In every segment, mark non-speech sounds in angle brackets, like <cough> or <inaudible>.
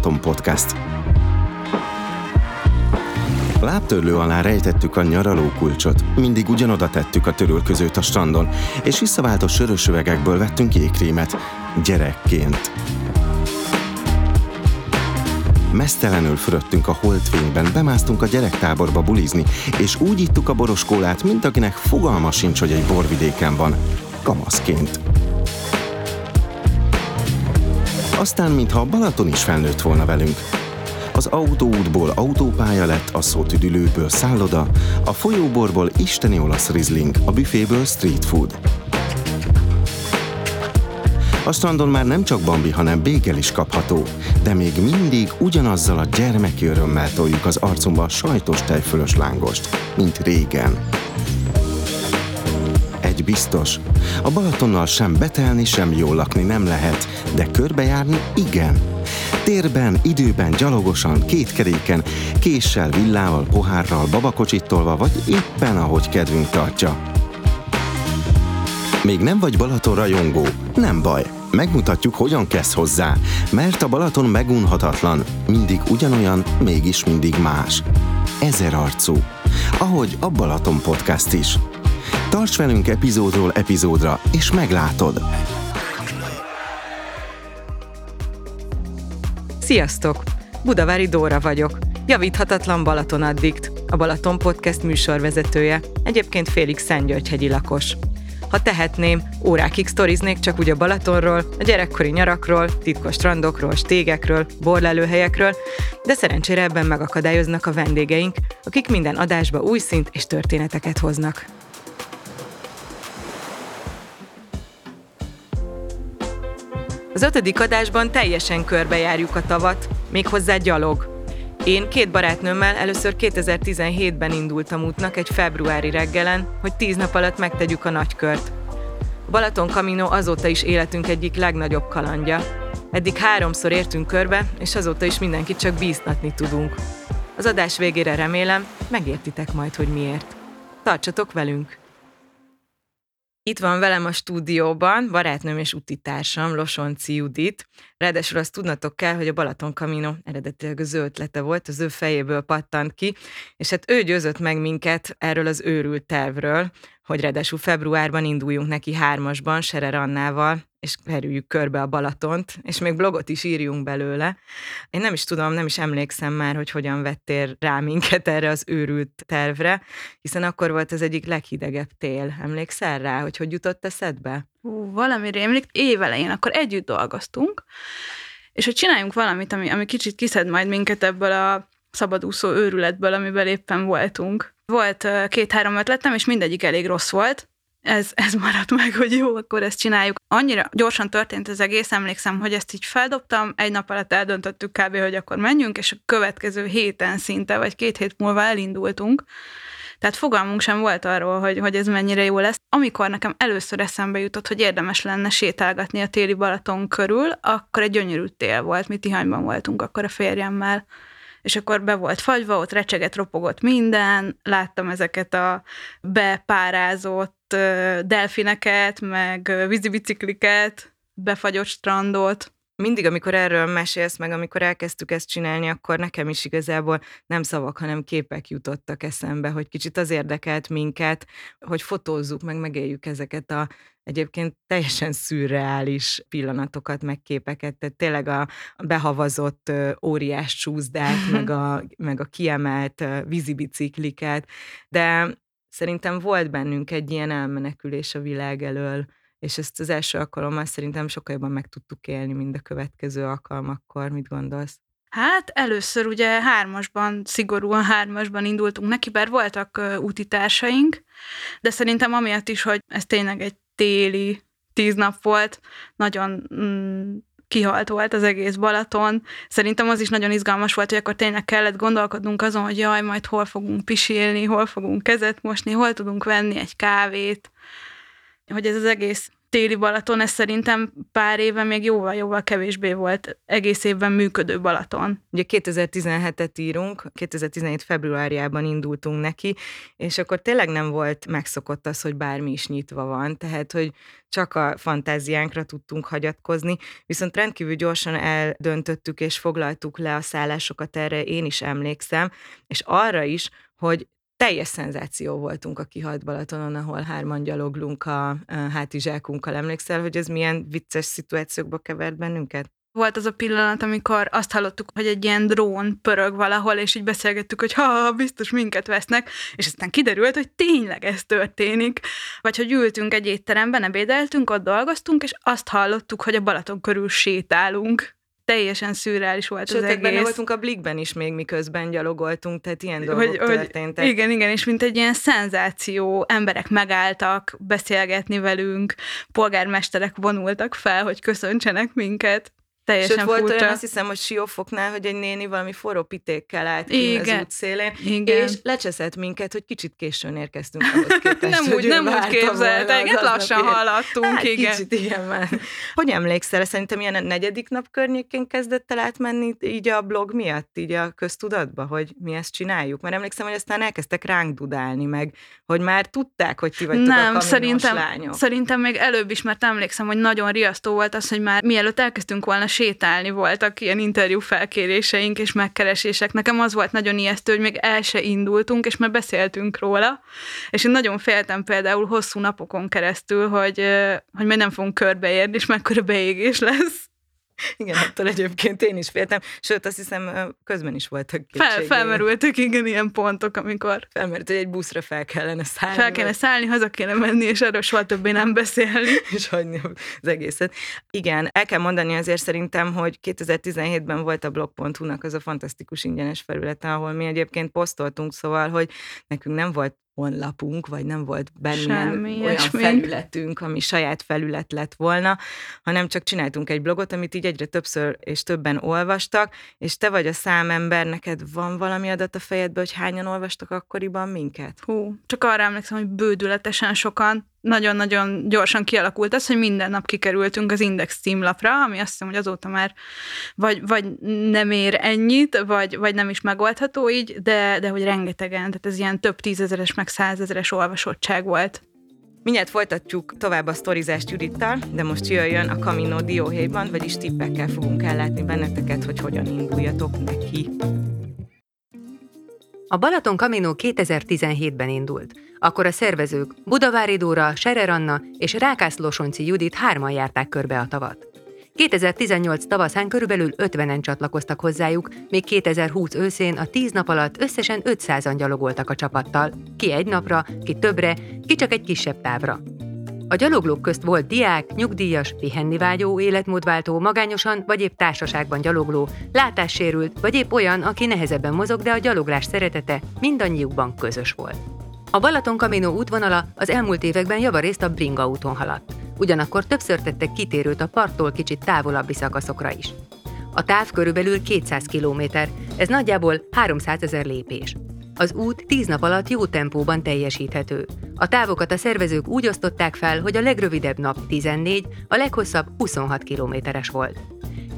Balaton Podcast. Lábtörlő alá rejtettük a nyaraló kulcsot, mindig ugyanoda tettük a törülközőt a strandon, és visszaváltott sörös üvegekből vettünk jégkrémet, gyerekként. Mesztelenül fürödtünk a holdfényben, bemásztunk a gyerektáborba bulizni, és úgy ittuk a boroskólát, mint akinek fogalma sincs, hogy egy borvidéken van, kamaszként. Aztán, mintha a Balaton is felnőtt volna velünk. Az autóútból autópálya lett, a szótüdülőből szálloda, a folyóborból isteni olasz rizling, a büféből street food. A strandon már nem csak bambi, hanem bégel is kapható, de még mindig ugyanazzal a gyermeki örömmel toljuk az arcunkba a sajtos tejfölös lángost, mint régen. Biztos, a Balatonnal sem betelni, sem jól lakni nem lehet, de körbejárni igen. Térben, időben, gyalogosan, két keréken, késsel, villával, pohárral, babakocsitolva, vagy éppen ahogy kedvünk tartja. Még nem vagy Balaton rajongó? Nem baj, megmutatjuk, hogyan kezd hozzá, mert a Balaton megunhatatlan, mindig ugyanolyan, mégis mindig más. Ezer arcú. Ahogy a Balaton Podcast is. Tarts velünk epizódról epizódra, és meglátod! Sziasztok! Budavári Dóra vagyok. Javíthatatlan Balaton addikt, a Balaton Podcast műsorvezetője, egyébként félig Szentgyörgyhegyi lakos. Ha tehetném, órákig sztoriznék csak úgy a Balatonról, a gyerekkori nyarakról, titkos strandokról, stégekről, borlelőhelyekről, de szerencsére ebben megakadályoznak a vendégeink, akik minden adásba új szint és történeteket hoznak. Az ötödik adásban teljesen körbejárjuk a tavat, méghozzá gyalog. Én két barátnőmmel először 2017-ben indultam útnak egy februári reggelen, hogy tíz nap alatt megtegyük a nagykört. Balaton Camino azóta is életünk egyik legnagyobb kalandja. Eddig háromszor értünk körbe, és azóta is mindenkit csak bíztatni tudunk. Az adás végére remélem, megértitek majd, hogy miért. Tartsatok velünk! Itt van velem a stúdióban barátnőm és utitársam, Losonci Judit. Ráadásul azt tudnatok kell, hogy a Balaton Camino eredetileg az ő ötlete volt, az ő fejéből pattant ki, és hát ő győzött meg minket erről az őrült tervről, hogy ráadásul februárban induljunk neki hármasban, Serer Annával, és kerüljük körbe a Balatont, és még blogot is írjunk belőle. Én nem is tudom, nem is emlékszem már, hogy hogyan vettél rá minket erre az őrült tervre, hiszen akkor volt az egyik leghidegebb tél. Emlékszel rá, hogy hogy jutott eszedbe? Hú, valami rémlik, évelején akkor együtt dolgoztunk, és hogy csináljunk valamit, ami, ami kicsit kiszed majd minket ebből a szabadúszó őrületből, amiben éppen voltunk. Volt két-három ötletem, és mindegyik elég rossz volt, ez, ez maradt meg, hogy jó, akkor ezt csináljuk. Annyira gyorsan történt az egész, emlékszem, hogy ezt így feldobtam, egy nap alatt eldöntöttük kb., hogy akkor menjünk, és a következő héten szinte, vagy két hét múlva elindultunk. Tehát fogalmunk sem volt arról, hogy, hogy ez mennyire jó lesz. Amikor nekem először eszembe jutott, hogy érdemes lenne sétálgatni a téli Balaton körül, akkor egy gyönyörű tél volt, mi Tihanyban voltunk akkor a férjemmel és akkor be volt fagyva, ott recseget, ropogott minden, láttam ezeket a bepárázott delfineket, meg vízibicikliket, befagyott strandot. Mindig, amikor erről mesélsz, meg amikor elkezdtük ezt csinálni, akkor nekem is igazából nem szavak, hanem képek jutottak eszembe, hogy kicsit az érdekelt minket, hogy fotózzuk, meg megéljük ezeket a egyébként teljesen szürreális pillanatokat, meg képeket, tehát tényleg a behavazott óriás csúszdát, meg <laughs> a, meg a kiemelt vízibicikliket, de szerintem volt bennünk egy ilyen elmenekülés a világ elől, és ezt az első alkalommal szerintem sokkal jobban meg tudtuk élni, mint a következő alkalmakkor. Mit gondolsz? Hát először ugye hármasban, szigorúan hármasban indultunk neki, bár voltak útitársaink, de szerintem amiatt is, hogy ez tényleg egy téli tíz nap volt, nagyon mm, kihalt volt az egész Balaton. Szerintem az is nagyon izgalmas volt, hogy akkor tényleg kellett gondolkodnunk azon, hogy jaj, majd hol fogunk pisilni, hol fogunk kezet mosni, hol tudunk venni egy kávét, hogy ez az egész téli Balaton, ez szerintem pár éve még jóval-jóval kevésbé volt egész évben működő Balaton. Ugye 2017-et írunk, 2017 februárjában indultunk neki, és akkor tényleg nem volt megszokott az, hogy bármi is nyitva van, tehát, hogy csak a fantáziánkra tudtunk hagyatkozni, viszont rendkívül gyorsan eldöntöttük és foglaltuk le a szállásokat, erre én is emlékszem, és arra is, hogy teljes szenzáció voltunk a kihalt Balatonon, ahol hárman gyaloglunk a, hátizsákunkkal. Emlékszel, hogy ez milyen vicces szituációkba kevert bennünket? Volt az a pillanat, amikor azt hallottuk, hogy egy ilyen drón pörög valahol, és így beszélgettük, hogy ha, biztos minket vesznek, és aztán kiderült, hogy tényleg ez történik. Vagy hogy ültünk egy étteremben, ebédeltünk, ott dolgoztunk, és azt hallottuk, hogy a Balaton körül sétálunk teljesen szürreális volt Sőt, az egész. benne voltunk a Blikben is még, miközben gyalogoltunk, tehát ilyen dolgok hogy, történtek. Hogy, igen, igen, és mint egy ilyen szenzáció, emberek megálltak beszélgetni velünk, polgármesterek vonultak fel, hogy köszöntsenek minket. Teljesen Sőt, volt furcsa. olyan, azt hiszem, hogy Siófoknál, hogy egy néni valami forró pitékkel állt ki az útszélén, Igen. és lecseszett minket, hogy kicsit későn érkeztünk ahhoz <laughs> képest, nem úgy, nem úgy képzelte, volna igen, lassan haladtunk, Hát, igen. kicsit igen már. Hogy emlékszel, szerintem ilyen a negyedik nap környékén kezdett el átmenni így a blog miatt, így a köztudatba, hogy mi ezt csináljuk? Mert emlékszem, hogy aztán elkezdtek ránk dudálni meg, hogy már tudták, hogy ti vagytok a Nem, kaminos szerintem, lányok. szerintem még előbb is, mert emlékszem, hogy nagyon riasztó volt az, hogy már mielőtt elkezdtünk volna sétálni, voltak ilyen interjú felkéréseink és megkeresések. Nekem az volt nagyon ijesztő, hogy még el se indultunk, és már beszéltünk róla, és én nagyon féltem például hosszú napokon keresztül, hogy, hogy majd nem fogunk körbeérni, és mekkora beégés lesz. Igen, attól egyébként én is féltem, sőt azt hiszem közben is voltak Fel, kétségeim. felmerültek igen ilyen pontok, amikor Felmerült, hogy egy buszra fel kellene szállni. fel kéne szállni, haza kéne menni, és erről soha többé nem beszélni. <laughs> és hagyni az egészet. Igen, el kell mondani azért szerintem, hogy 2017-ben volt a blog.hu-nak az a fantasztikus ingyenes felülete, ahol mi egyébként posztoltunk, szóval, hogy nekünk nem volt honlapunk, vagy nem volt bármilyen Semmi olyan ilyesmi. felületünk, ami saját felület lett volna, hanem csak csináltunk egy blogot, amit így egyre többször és többen olvastak, és te vagy a számember, neked van valami adat a fejedben, hogy hányan olvastak akkoriban minket? Hú, csak arra emlékszem, hogy bődületesen sokan, nagyon-nagyon gyorsan kialakult az, hogy minden nap kikerültünk az Index címlapra, ami azt hiszem, hogy azóta már vagy, vagy nem ér ennyit, vagy, vagy nem is megoldható így, de, de hogy rengetegen, tehát ez ilyen több tízezeres, meg százezeres olvasottság volt. Mindjárt folytatjuk tovább a sztorizást Judittal, de most jöjjön a Camino dióhéjban, vagyis tippekkel fogunk ellátni benneteket, hogy hogyan induljatok neki. A Balaton Camino 2017-ben indult. Akkor a szervezők Budavári Dóra, Serer Anna és Rákász Losonci Judit hárman járták körbe a tavat. 2018 tavaszán körülbelül 50-en csatlakoztak hozzájuk, még 2020 őszén a 10 nap alatt összesen 500-an gyalogoltak a csapattal, ki egy napra, ki többre, ki csak egy kisebb távra. A gyaloglók közt volt diák, nyugdíjas, pihenni vágyó, életmódváltó, magányosan vagy épp társaságban gyalogló, látássérült, vagy épp olyan, aki nehezebben mozog, de a gyaloglás szeretete mindannyiukban közös volt. A Balaton Camino útvonala az elmúlt években javarészt a Bringa úton haladt. Ugyanakkor többször tettek kitérőt a parttól kicsit távolabbi szakaszokra is. A táv körülbelül 200 km, ez nagyjából 300 ezer lépés. Az út 10 nap alatt jó tempóban teljesíthető. A távokat a szervezők úgy osztották fel, hogy a legrövidebb nap 14, a leghosszabb 26 kilométeres volt.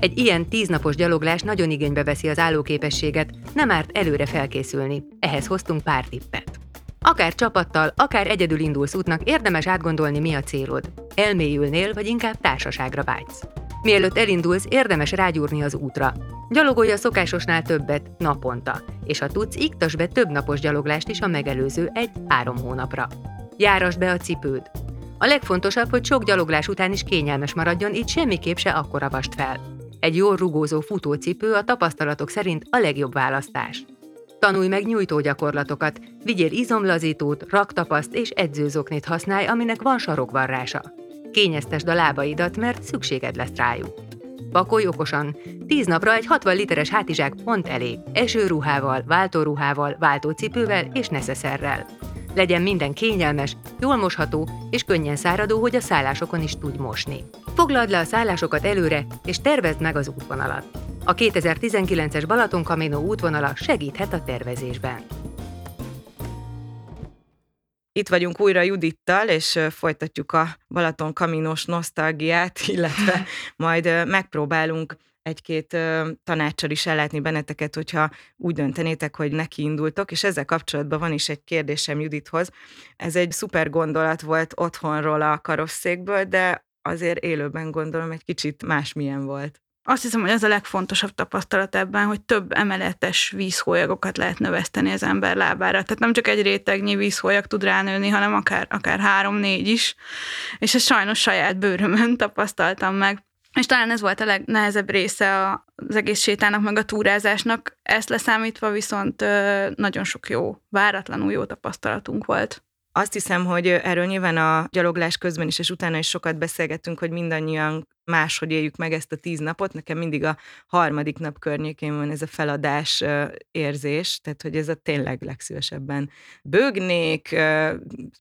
Egy ilyen tíznapos gyaloglás nagyon igénybe veszi az állóképességet, nem árt előre felkészülni. Ehhez hoztunk pár tippet. Akár csapattal, akár egyedül indulsz útnak, érdemes átgondolni, mi a célod. Elmélyülnél, vagy inkább társaságra vágysz. Mielőtt elindulsz, érdemes rágyúrni az útra. Gyalogolj a szokásosnál többet naponta, és ha tudsz, iktas be több napos gyaloglást is a megelőző egy-három hónapra. Járasd be a cipőd. A legfontosabb, hogy sok gyaloglás után is kényelmes maradjon, így semmiképp se akkora vast fel. Egy jól rugózó futócipő a tapasztalatok szerint a legjobb választás. Tanulj meg nyújtó gyakorlatokat, vigyél izomlazítót, raktapaszt és edzőzoknit használj, aminek van sarokvarrása. Kényeztesd a lábaidat, mert szükséged lesz rájuk. Pakolj okosan. 10 napra egy 60 literes hátizsák pont elég. Esőruhával, váltóruhával, váltócipővel és neszeszerrel. Legyen minden kényelmes, jól mosható és könnyen száradó, hogy a szállásokon is tudj mosni. Foglald le a szállásokat előre, és tervezd meg az útvonalat. A 2019-es Balaton Camino útvonala segíthet a tervezésben. Itt vagyunk újra Judittal, és folytatjuk a Balaton kaminos nosztalgiát, <laughs> illetve majd megpróbálunk egy-két tanácssal is ellátni benneteket, hogyha úgy döntenétek, hogy neki indultok, és ezzel kapcsolatban van is egy kérdésem Judithoz. Ez egy szuper gondolat volt otthonról a karosszékből, de azért élőben gondolom egy kicsit másmilyen volt. Azt hiszem, hogy az a legfontosabb tapasztalat ebben, hogy több emeletes vízhólyagokat lehet növeszteni az ember lábára. Tehát nem csak egy rétegnyi vízhólyag tud ránőni, hanem akár, akár három-négy is. És ezt sajnos saját bőrömön <laughs> tapasztaltam meg. És talán ez volt a legnehezebb része az egész sétának, meg a túrázásnak. Ezt leszámítva viszont nagyon sok jó, váratlanul jó tapasztalatunk volt. Azt hiszem, hogy erről nyilván a gyaloglás közben is, és utána is sokat beszélgettünk, hogy mindannyian máshogy éljük meg ezt a tíz napot. Nekem mindig a harmadik nap környékén van ez a feladás érzés, tehát hogy ez a tényleg legszívesebben bőgnék,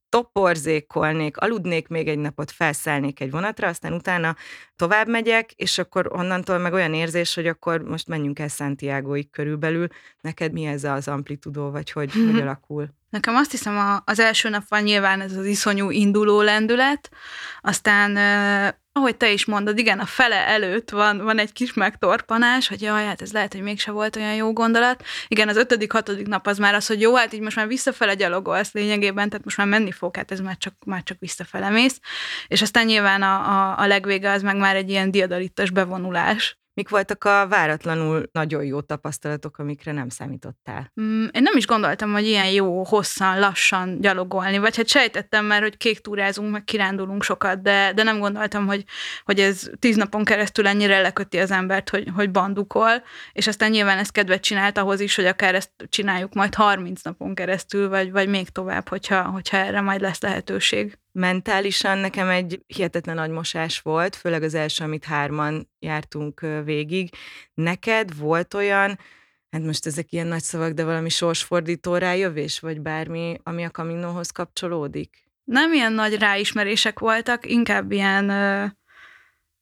toporzékolnék, aludnék még egy napot, felszállnék egy vonatra, aztán utána tovább megyek, és akkor onnantól meg olyan érzés, hogy akkor most menjünk el Santiagoig körülbelül. Neked mi ez az amplitudó, vagy hogy, hogy alakul? Nekem azt hiszem, az első nap van nyilván ez az iszonyú induló lendület, aztán ahogy te is mondod, igen, a fele előtt van, van egy kis megtorpanás, hogy jaj, hát ez lehet, hogy mégse volt olyan jó gondolat. Igen, az ötödik, hatodik nap az már az, hogy jó, hát így most már visszafele gyalogolsz lényegében, tehát most már menni fog, hát ez már csak, már csak visszafele mész. És aztán nyilván a, a, a legvége az meg már egy ilyen diadalittas bevonulás. Mik voltak a váratlanul nagyon jó tapasztalatok, amikre nem számítottál? Mm, én nem is gondoltam, hogy ilyen jó, hosszan, lassan gyalogolni, vagy hát sejtettem már, hogy kék túrázunk, meg kirándulunk sokat, de, de nem gondoltam, hogy, hogy ez tíz napon keresztül ennyire leköti az embert, hogy, hogy bandukol, és aztán nyilván ez kedvet csinált ahhoz is, hogy akár ezt csináljuk majd 30 napon keresztül, vagy, vagy még tovább, hogyha, hogyha erre majd lesz lehetőség mentálisan nekem egy hihetetlen nagy mosás volt, főleg az első, amit hárman jártunk végig. Neked volt olyan, hát most ezek ilyen nagy szavak, de valami sorsfordító rájövés, vagy bármi, ami a kaminóhoz kapcsolódik? Nem ilyen nagy ráismerések voltak, inkább ilyen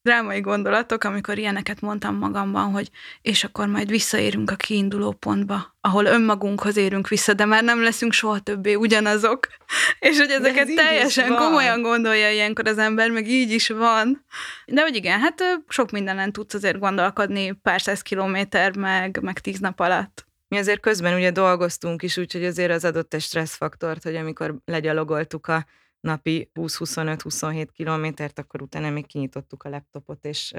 drámai gondolatok, amikor ilyeneket mondtam magamban, hogy és akkor majd visszaérünk a kiinduló pontba, ahol önmagunkhoz érünk vissza, de már nem leszünk soha többé ugyanazok. <laughs> És hogy ezeket ez teljesen komolyan gondolja ilyenkor az ember, meg így is van. De hogy igen, hát sok mindenen tudsz azért gondolkodni pár száz kilométer, meg, meg tíz nap alatt. Mi azért közben ugye dolgoztunk is, úgyhogy azért az adott egy stresszfaktort, hogy amikor legyalogoltuk a napi 20-25-27 kilométert, akkor utána még kinyitottuk a laptopot, és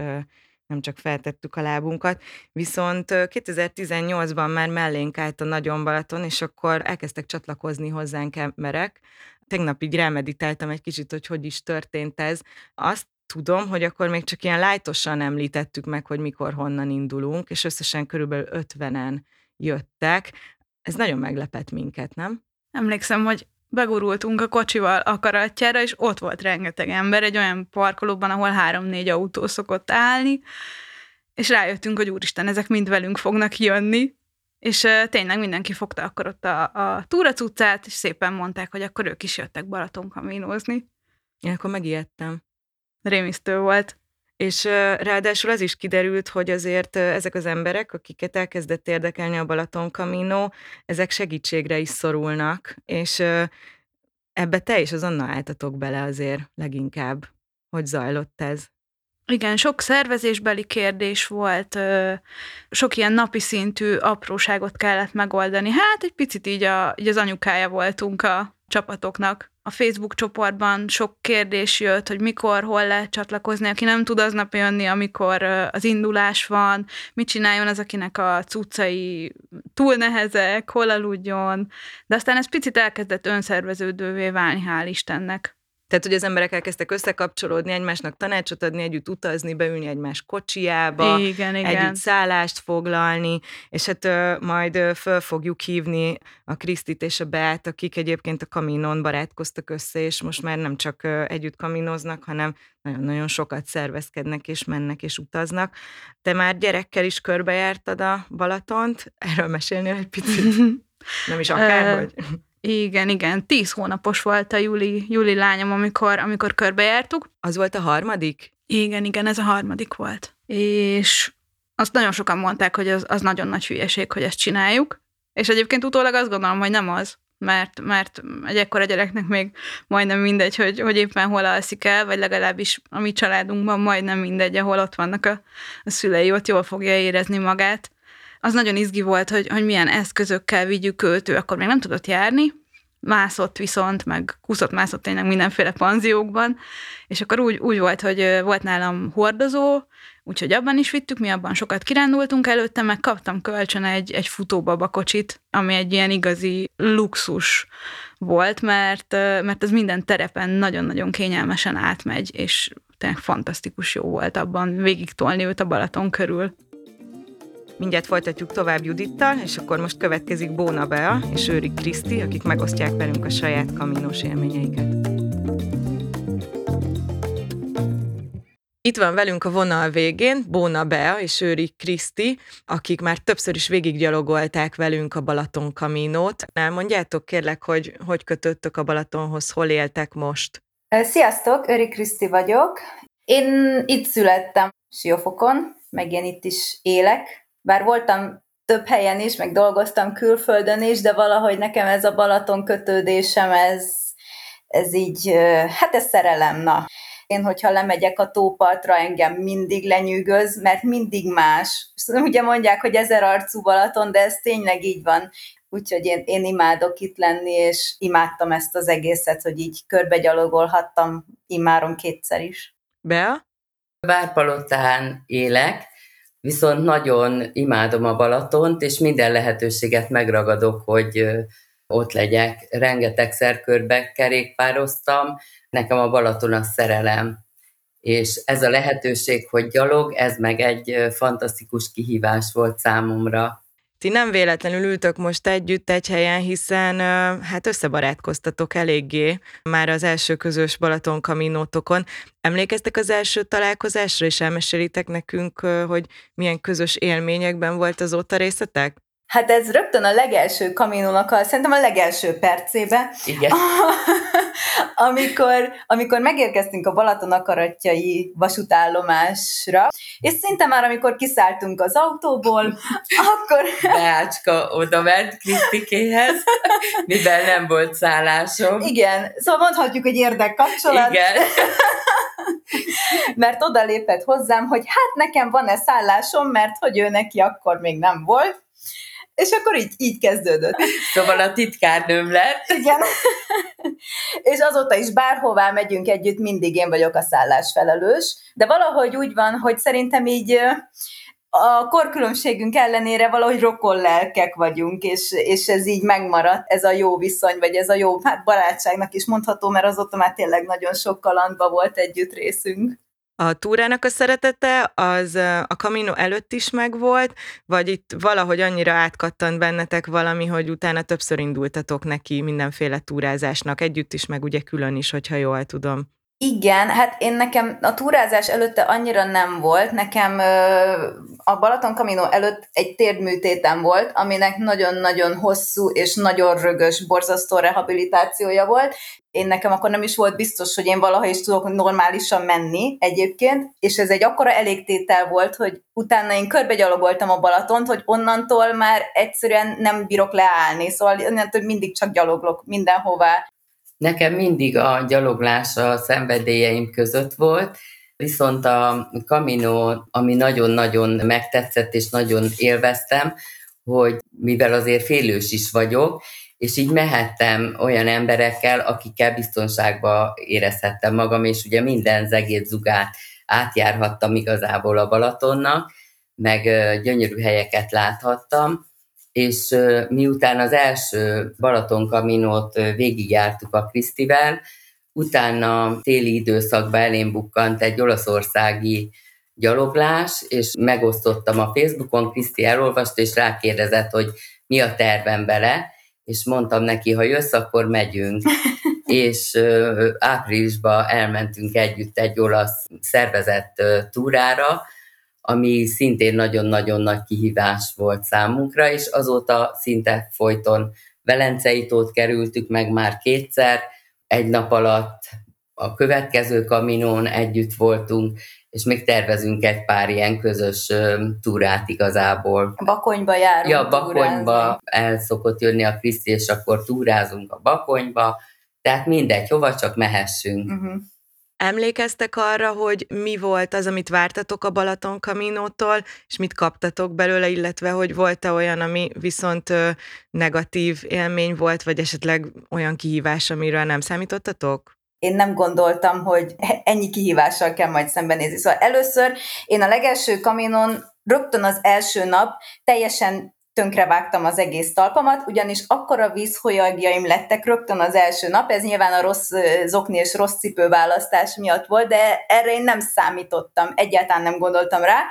nem csak feltettük a lábunkat. Viszont 2018-ban már mellénk állt a Nagyon Balaton, és akkor elkezdtek csatlakozni hozzánk emberek. Tegnap így rámeditáltam egy kicsit, hogy hogy is történt ez. Azt tudom, hogy akkor még csak ilyen lájtosan említettük meg, hogy mikor honnan indulunk, és összesen körülbelül 50-en jöttek. Ez nagyon meglepett minket, nem? Emlékszem, hogy begurultunk a kocsival a karatjára, és ott volt rengeteg ember egy olyan parkolóban, ahol három-négy autó szokott állni, és rájöttünk, hogy úristen, ezek mind velünk fognak jönni, és tényleg mindenki fogta akkor ott a, a túracuccát, és szépen mondták, hogy akkor ők is jöttek Balaton kaminozni. Én akkor megijedtem. Rémisztő volt. És ráadásul az is kiderült, hogy azért ezek az emberek, akiket elkezdett érdekelni a Balaton Camino, ezek segítségre is szorulnak, és ebbe te is az Anna álltatok bele azért leginkább. Hogy zajlott ez? Igen, sok szervezésbeli kérdés volt, sok ilyen napi szintű apróságot kellett megoldani. Hát egy picit így, a, így az anyukája voltunk a csapatoknak a Facebook csoportban sok kérdés jött, hogy mikor, hol lehet csatlakozni, aki nem tud aznap jönni, amikor az indulás van, mit csináljon az, akinek a cuccai túl nehezek, hol aludjon, de aztán ez picit elkezdett önszerveződővé válni, hál' Istennek. Tehát, hogy az emberek elkezdtek összekapcsolódni, egymásnak tanácsot adni, együtt utazni, beülni egymás kocsiába, igen, igen. együtt szállást foglalni, és hát ö, majd ö, föl fogjuk hívni a Krisztit és a Beát, akik egyébként a Kaminon barátkoztak össze, és most már nem csak ö, együtt kaminoznak, hanem nagyon-nagyon sokat szervezkednek, és mennek, és utaznak. Te már gyerekkel is körbejártad a Balatont, erről mesélnél egy picit? <laughs> Nem is akárhogy. Igen, igen. Tíz hónapos volt a Juli, Juli lányom, amikor, amikor körbejártuk. Az volt a harmadik? Igen, igen, ez a harmadik volt. És azt nagyon sokan mondták, hogy az, az nagyon nagy hülyeség, hogy ezt csináljuk. És egyébként utólag azt gondolom, hogy nem az. mert, mert egy ekkora gyereknek még majdnem mindegy, hogy, hogy éppen hol alszik el, vagy legalábbis a mi családunkban majdnem mindegy, ahol ott vannak a, a szülei, ott jól fogja érezni magát. Az nagyon izgi volt, hogy, hogy milyen eszközökkel vigyük őt, ő akkor még nem tudott járni, mászott viszont, meg kuszott mászott tényleg mindenféle panziókban, és akkor úgy, úgy volt, hogy volt nálam hordozó, úgyhogy abban is vittük, mi abban sokat kirándultunk előtte, meg kaptam kölcsön egy, egy futóbabakocsit, ami egy ilyen igazi luxus volt, mert, mert ez minden terepen nagyon-nagyon kényelmesen átmegy, és tényleg fantasztikus jó volt abban végig tolni őt a Balaton körül. Mindjárt folytatjuk tovább Judittal, és akkor most következik Bóna Bea és Őri Kriszti, akik megosztják velünk a saját kaminós élményeiket. Itt van velünk a vonal végén Bóna Bea és Őri Kriszti, akik már többször is végiggyalogolták velünk a Balaton kaminót. Elmondjátok kérlek, hogy hogy kötöttök a Balatonhoz, hol éltek most? Sziasztok, Őri Kriszti vagyok. Én itt születtem Siófokon, meg én itt is élek. Bár voltam több helyen is, meg dolgoztam külföldön is, de valahogy nekem ez a Balaton kötődésem, ez, ez így, hát ez szerelem, na. Én, hogyha lemegyek a tópartra, engem mindig lenyűgöz, mert mindig más. Ugye mondják, hogy ezer arcú Balaton, de ez tényleg így van. Úgyhogy én, én imádok itt lenni, és imádtam ezt az egészet, hogy így körbegyalogolhattam imáron kétszer is. Bea? Várpalotán élek, viszont nagyon imádom a Balatont, és minden lehetőséget megragadok, hogy ott legyek. Rengetegszer körbe kerékpároztam, nekem a Balaton a szerelem. És ez a lehetőség, hogy gyalog, ez meg egy fantasztikus kihívás volt számomra. Ti nem véletlenül ültök most együtt egy helyen, hiszen hát összebarátkoztatok eléggé már az első közös Balaton kaminótokon. Emlékeztek az első találkozásra, és elmesélitek nekünk, hogy milyen közös élményekben volt azóta részletek? Hát ez rögtön a legelső kaminónak, a, szerintem a legelső percébe. Igen. <laughs> amikor, amikor megérkeztünk a Balaton akaratjai vasútállomásra, és szinte már amikor kiszálltunk az autóból, <laughs> akkor... Beácska oda ment Krisztikéhez, mivel nem volt szállásom. Igen, szóval mondhatjuk, hogy érdekkapcsolat. Igen. <laughs> mert oda lépett hozzám, hogy hát nekem van-e szállásom, mert hogy ő neki akkor még nem volt és akkor így, így kezdődött. Szóval a titkárnőm lett. Igen. és azóta is bárhová megyünk együtt, mindig én vagyok a szállásfelelős, de valahogy úgy van, hogy szerintem így a korkülönbségünk ellenére valahogy rokon lelkek vagyunk, és, és ez így megmaradt, ez a jó viszony, vagy ez a jó hát barátságnak is mondható, mert azóta már tényleg nagyon sok kalandba volt együtt részünk. A túrának a szeretete az a Camino előtt is megvolt, vagy itt valahogy annyira átkattant bennetek valami, hogy utána többször indultatok neki mindenféle túrázásnak, együtt is, meg ugye külön is, hogyha jól tudom. Igen, hát én nekem a túrázás előtte annyira nem volt, nekem a Balaton Camino előtt egy térdműtétem volt, aminek nagyon-nagyon hosszú és nagyon rögös, borzasztó rehabilitációja volt. Én nekem akkor nem is volt biztos, hogy én valaha is tudok normálisan menni egyébként, és ez egy akkora elégtétel volt, hogy utána én körbegyalogoltam a Balatont, hogy onnantól már egyszerűen nem bírok leállni, szóval onnantól mindig csak gyaloglok mindenhová. Nekem mindig a gyaloglás a szenvedélyeim között volt, viszont a Camino, ami nagyon-nagyon megtetszett és nagyon élveztem, hogy mivel azért félős is vagyok, és így mehettem olyan emberekkel, akikkel biztonságba érezhettem magam, és ugye minden zegét zugát átjárhattam igazából a Balatonnak, meg gyönyörű helyeket láthattam, és miután az első Balaton kaminót végigjártuk a Krisztivel, utána téli időszakban elém bukkant egy olaszországi gyaloglás, és megosztottam a Facebookon, Kriszti elolvast, és rákérdezett, hogy mi a tervem bele, és mondtam neki, ha jössz, akkor megyünk. <laughs> és áprilisban elmentünk együtt egy olasz szervezett túrára, ami szintén nagyon-nagyon nagy kihívás volt számunkra, és azóta szinte folyton Velencei tót kerültük meg már kétszer, egy nap alatt a következő kaminón együtt voltunk, és még tervezünk egy pár ilyen közös túrát igazából. Bakonyba járunk Ja, Bakonyba el szokott jönni a Kriszti, és akkor túrázunk a Bakonyba, tehát mindegy, hova csak mehessünk. Uh-huh. Emlékeztek arra, hogy mi volt az, amit vártatok a Balaton Kaminótól, és mit kaptatok belőle, illetve hogy volt-e olyan, ami viszont negatív élmény volt, vagy esetleg olyan kihívás, amiről nem számítottatok? én nem gondoltam, hogy ennyi kihívással kell majd szembenézni. Szóval először én a legelső kaminon rögtön az első nap teljesen tönkrevágtam az egész talpamat, ugyanis akkora vízholyagjaim lettek rögtön az első nap, ez nyilván a rossz zokni és rossz cipő választás miatt volt, de erre én nem számítottam, egyáltalán nem gondoltam rá,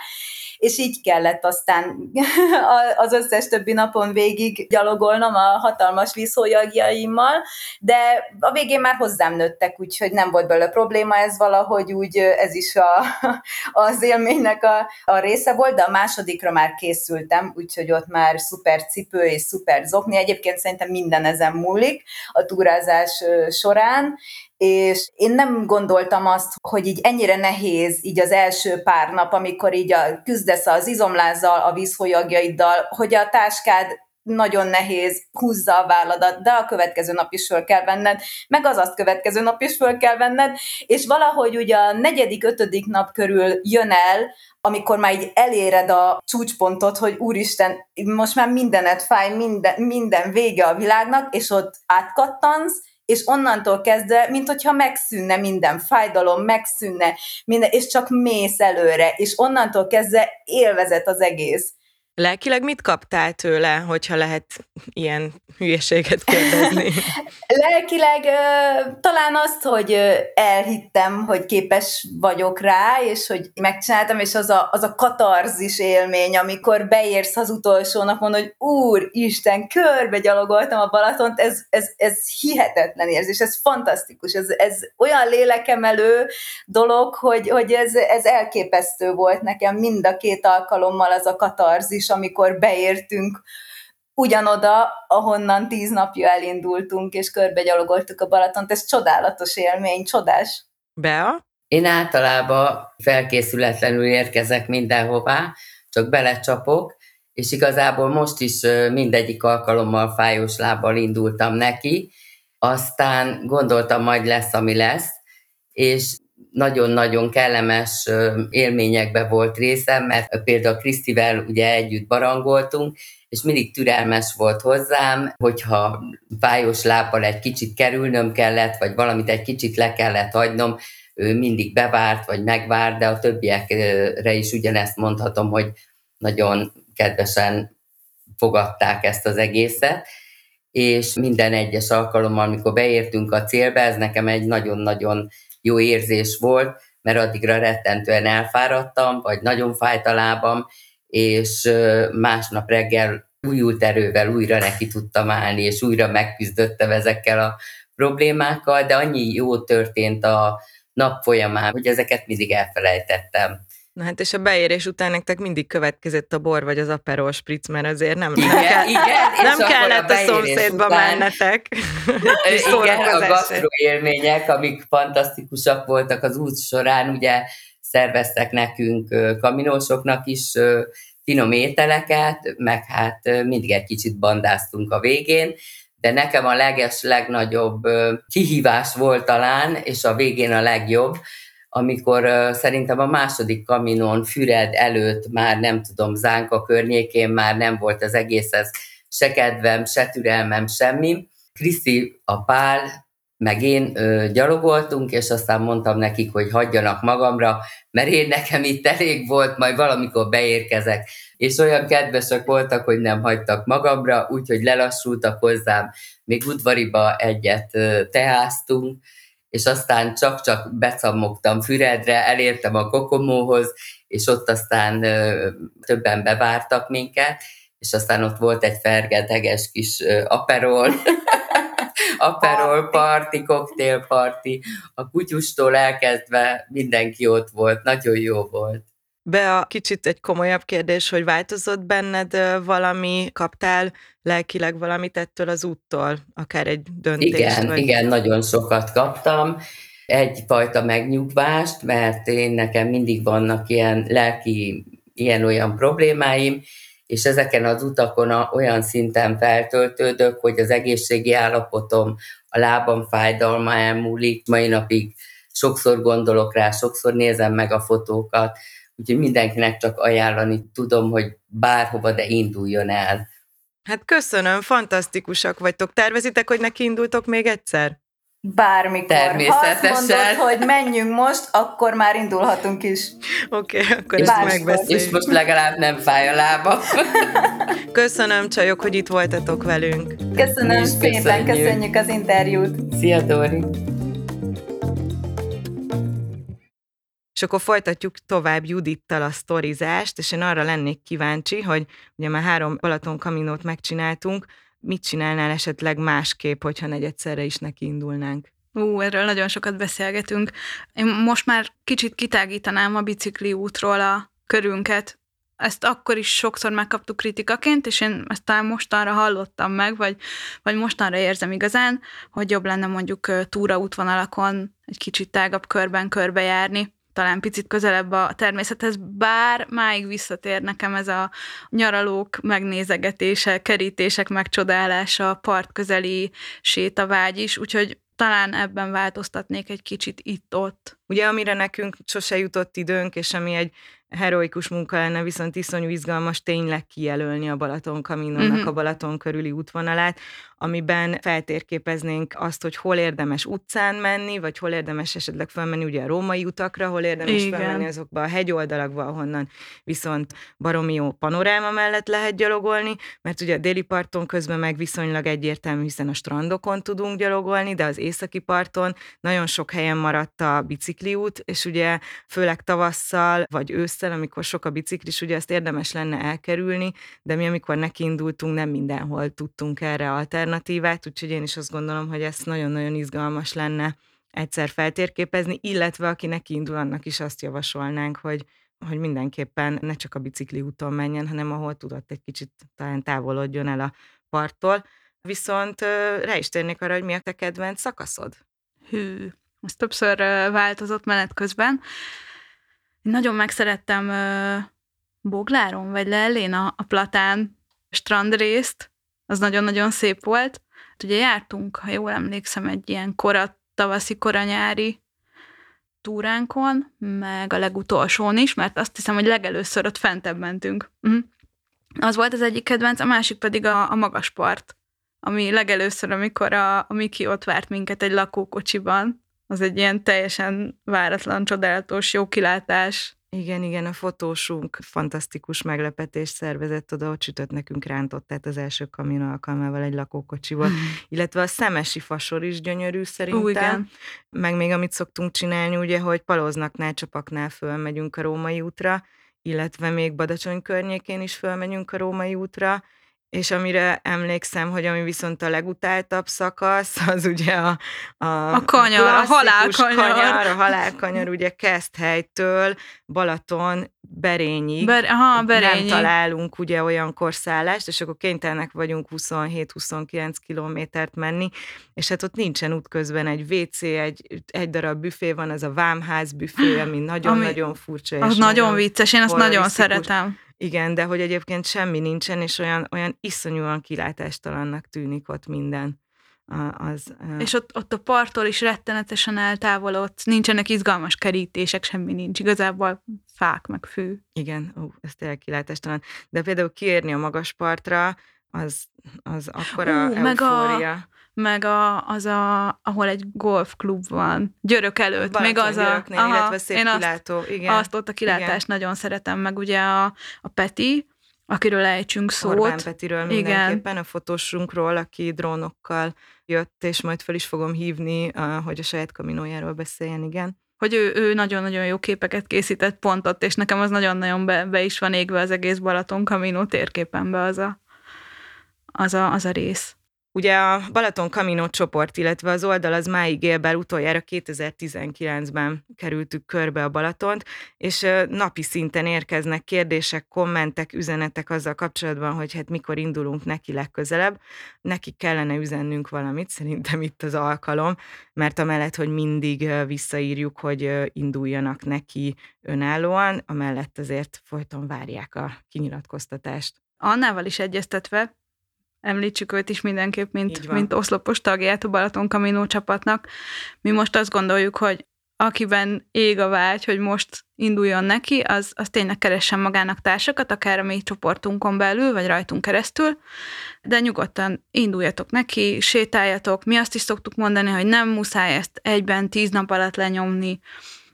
és így kellett aztán <laughs> az összes többi napon végig gyalogolnom a hatalmas vízhólyagjaimmal, de a végén már hozzám nőttek, úgyhogy nem volt belőle probléma, ez valahogy úgy, ez is a, <laughs> az élménynek a, a része volt, de a másodikra már készültem, úgyhogy ott már szuper cipő és szuper zokni, egyébként szerintem minden ezen múlik a túrázás során, és én nem gondoltam azt, hogy így ennyire nehéz így az első pár nap, amikor így a, küzdesz az izomlázzal, a vízfolyagjaiddal, hogy a táskád nagyon nehéz, húzza a válladat, de a következő nap is föl kell venned, meg az azt következő nap is föl kell venned, és valahogy ugye a negyedik, ötödik nap körül jön el, amikor már így eléred a csúcspontot, hogy úristen, most már mindenet fáj, minden, minden vége a világnak, és ott átkattansz, és onnantól kezdve, mint hogyha megszűnne minden fájdalom, megszűnne minden, és csak mész előre, és onnantól kezdve élvezet az egész. Lelkileg mit kaptál tőle, hogyha lehet ilyen hülyeséget kérdezni? <laughs> Lelkileg talán azt, hogy elhittem, hogy képes vagyok rá, és hogy megcsináltam, és az a, az a katarzis élmény, amikor beérsz az utolsó napon, hogy úr, Isten, körbe gyalogoltam a Balatont, ez, ez, ez hihetetlen érzés, ez fantasztikus, ez, ez olyan lélekemelő dolog, hogy, hogy ez, ez elképesztő volt nekem mind a két alkalommal az a katarzis, amikor beértünk ugyanoda, ahonnan tíz napja elindultunk, és gyalogoltuk a Balatont. Ez csodálatos élmény, csodás. Bea? Én általában felkészületlenül érkezek mindenhová, csak belecsapok, és igazából most is mindegyik alkalommal fájós lábbal indultam neki, aztán gondoltam, majd lesz, ami lesz, és nagyon-nagyon kellemes élményekbe volt részem, mert például Krisztivel ugye együtt barangoltunk, és mindig türelmes volt hozzám, hogyha fájós lábbal egy kicsit kerülnöm kellett, vagy valamit egy kicsit le kellett hagynom, ő mindig bevárt, vagy megvárt, de a többiekre is ugyanezt mondhatom, hogy nagyon kedvesen fogadták ezt az egészet, és minden egyes alkalommal, amikor beértünk a célba, ez nekem egy nagyon-nagyon jó érzés volt, mert addigra rettentően elfáradtam, vagy nagyon fájt a lábam, és másnap reggel újult erővel újra neki tudtam állni, és újra megküzdöttem ezekkel a problémákkal, de annyi jó történt a nap folyamán, hogy ezeket mindig elfelejtettem. Na hát és a beérés után nektek mindig következett a bor vagy az aperol spritz, mert azért nem, igen, nem, kell, igen, nem kellett a, a szomszédba után, mennetek. <laughs> <laughs> igen, a gasztroélmények, amik fantasztikusak voltak az út során, ugye szerveztek nekünk kaminósoknak is finom ételeket, meg hát mindig egy kicsit bandáztunk a végén, de nekem a leges, legnagyobb kihívás volt talán, és a végén a legjobb, amikor szerintem a második kaminon Füred előtt már nem tudom, Zánka környékén már nem volt az egészhez se kedvem, se türelmem, semmi. Kriszi, a Pál, meg én ö, gyalogoltunk, és aztán mondtam nekik, hogy hagyjanak magamra, mert én nekem itt elég volt, majd valamikor beérkezek. És olyan kedvesek voltak, hogy nem hagytak magamra, úgyhogy lelassultak hozzám, még udvariba egyet ö, teáztunk, és aztán csak-csak becammogtam Füredre, elértem a Kokomóhoz, és ott aztán többen bevártak minket, és aztán ott volt egy fergeteges kis aperol, <laughs> aperol party, koktélparti, a kutyustól elkezdve mindenki ott volt, nagyon jó volt. Be a kicsit egy komolyabb kérdés, hogy változott benned valami, kaptál lelkileg valamit ettől az úttól, akár egy döntés? Igen, vagy... igen, nagyon sokat kaptam. egyfajta megnyugvást, mert én nekem mindig vannak ilyen lelki, ilyen-olyan problémáim, és ezeken az utakon olyan szinten feltöltődök, hogy az egészségi állapotom, a lábam fájdalma elmúlik, mai napig sokszor gondolok rá, sokszor nézem meg a fotókat, úgyhogy mindenkinek csak ajánlani tudom, hogy bárhova, de induljon el. Hát köszönöm, fantasztikusak vagytok. Tervezitek, hogy neki indultok még egyszer? Bármikor. Természetesen. Ha azt mondod, hogy menjünk most, akkor már indulhatunk is. Oké, okay, akkor ezt megbeszéljük. És most legalább nem fáj a lába. <laughs> Köszönöm, csajok, hogy itt voltatok velünk. Köszönöm szépen, köszönjük. köszönjük az interjút. Szia, Dori! És akkor folytatjuk tovább Judittal a sztorizást, és én arra lennék kíváncsi, hogy ugye már három Balaton kaminót megcsináltunk, mit csinálnál esetleg másképp, hogyha negyedszerre is neki indulnánk? Ú, erről nagyon sokat beszélgetünk. Én most már kicsit kitágítanám a bicikli útról a körünket. Ezt akkor is sokszor megkaptuk kritikaként, és én ezt talán mostanra hallottam meg, vagy, vagy mostanra érzem igazán, hogy jobb lenne mondjuk túraútvonalakon egy kicsit tágabb körben körbejárni talán picit közelebb a természethez, bár máig visszatér nekem ez a nyaralók megnézegetése, kerítések megcsodálása, part közeli sétavágy is, úgyhogy talán ebben változtatnék egy kicsit itt-ott. Ugye, amire nekünk sose jutott időnk, és ami egy heroikus munka lenne, viszont iszonyú izgalmas tényleg kijelölni a Balaton kaminónak uh-huh. a Balaton körüli útvonalát, amiben feltérképeznénk azt, hogy hol érdemes utcán menni, vagy hol érdemes esetleg felmenni ugye a római utakra, hol érdemes Igen. felmenni azokba a hegyoldalakba, ahonnan viszont baromi jó panoráma mellett lehet gyalogolni, mert ugye a déli parton közben meg viszonylag egyértelmű, hiszen a strandokon tudunk gyalogolni, de az északi parton nagyon sok helyen maradt a bicikliút, és ugye főleg tavasszal, vagy ősszel, amikor sok a biciklis, ugye ezt érdemes lenne elkerülni, de mi amikor nekiindultunk, nem mindenhol tudtunk erre alternatívát, úgyhogy én is azt gondolom, hogy ez nagyon-nagyon izgalmas lenne egyszer feltérképezni, illetve aki neki indul, annak is azt javasolnánk, hogy, hogy mindenképpen ne csak a bicikli úton menjen, hanem ahol tudott egy kicsit talán távolodjon el a parttól. Viszont rá is térnék arra, hogy mi a te kedvenc szakaszod? Hű, ez többször változott menet közben. Nagyon megszerettem Bogláron, vagy Lellén a, a Platán strandrészt, az nagyon-nagyon szép volt. Hát ugye jártunk, ha jól emlékszem, egy ilyen kora tavaszi, kora nyári túránkon, meg a legutolsón is, mert azt hiszem, hogy legelőször ott fentebb mentünk. Uh-huh. Az volt az egyik kedvenc, a másik pedig a, a magas part, ami legelőször, amikor a, a Miki ott várt minket egy lakókocsiban, az egy ilyen teljesen váratlan, csodálatos, jó kilátás, igen, igen, a fotósunk fantasztikus meglepetést szervezett oda, hogy sütött nekünk rántottát az első kamin alkalmával egy lakókocsiból, <laughs> illetve a szemesi fasor is gyönyörű szerintem. Ú, igen. Meg még amit szoktunk csinálni, ugye, hogy Paloznaknál, Csapaknál fölmegyünk a római útra, illetve még Badacsony környékén is fölmegyünk a római útra, és amire emlékszem, hogy ami viszont a legutáltabb szakasz, <laughs> az ugye a, a, a kanyar, a halálkanyar. Kanyar, a halálkanyar, ugye Keszthelytől Balaton Berényig. Ber, aha, Berényig. Nem találunk ugye olyankor szállást, és akkor kénytelenek vagyunk 27-29 kilométert menni, és hát ott nincsen útközben egy WC, egy, egy darab büfé van, az a Vámház büfé, ami nagyon-nagyon furcsa. Az nagyon, nagyon vicces, én azt nagyon szeretem igen, de hogy egyébként semmi nincsen, és olyan, olyan iszonyúan kilátástalannak tűnik ott minden. Az, és ott, ott a parttól is rettenetesen eltávolodsz, nincsenek izgalmas kerítések, semmi nincs, igazából fák meg fű. Igen, ó, ez tényleg kilátástalan. De például kiérni a magas partra, az, az akkora eufória. Meg a, meg a, az, a, ahol egy golfklub van, Györök előtt. Balaton még az a, aha, illetve szép én kilátó. Azt, igen. azt ott a kilátást igen. nagyon szeretem, meg ugye a, a Peti, akiről ejtsünk szót. Orbán Petiről mindenképpen, Igen. a fotósunkról, aki drónokkal jött, és majd fel is fogom hívni, hogy a saját kaminójáról beszéljen, igen. Hogy ő, ő nagyon-nagyon jó képeket készített pont ott, és nekem az nagyon-nagyon be, be is van égve az egész Balaton kaminó térképenbe az a, az a, az a rész. Ugye a Balaton Camino csoport, illetve az oldal az máig él, bár utoljára 2019-ben kerültük körbe a Balatont, és napi szinten érkeznek kérdések, kommentek, üzenetek azzal kapcsolatban, hogy hát mikor indulunk neki legközelebb. Neki kellene üzennünk valamit, szerintem itt az alkalom, mert amellett, hogy mindig visszaírjuk, hogy induljanak neki önállóan, amellett azért folyton várják a kinyilatkoztatást. Annával is egyeztetve, említsük őt is mindenképp, mint, mint oszlopos tagját a Balaton Camino csapatnak. Mi most azt gondoljuk, hogy akiben ég a vágy, hogy most induljon neki, az, az tényleg keressen magának társakat, akár a mi csoportunkon belül, vagy rajtunk keresztül, de nyugodtan induljatok neki, sétáljatok. Mi azt is szoktuk mondani, hogy nem muszáj ezt egyben tíz nap alatt lenyomni,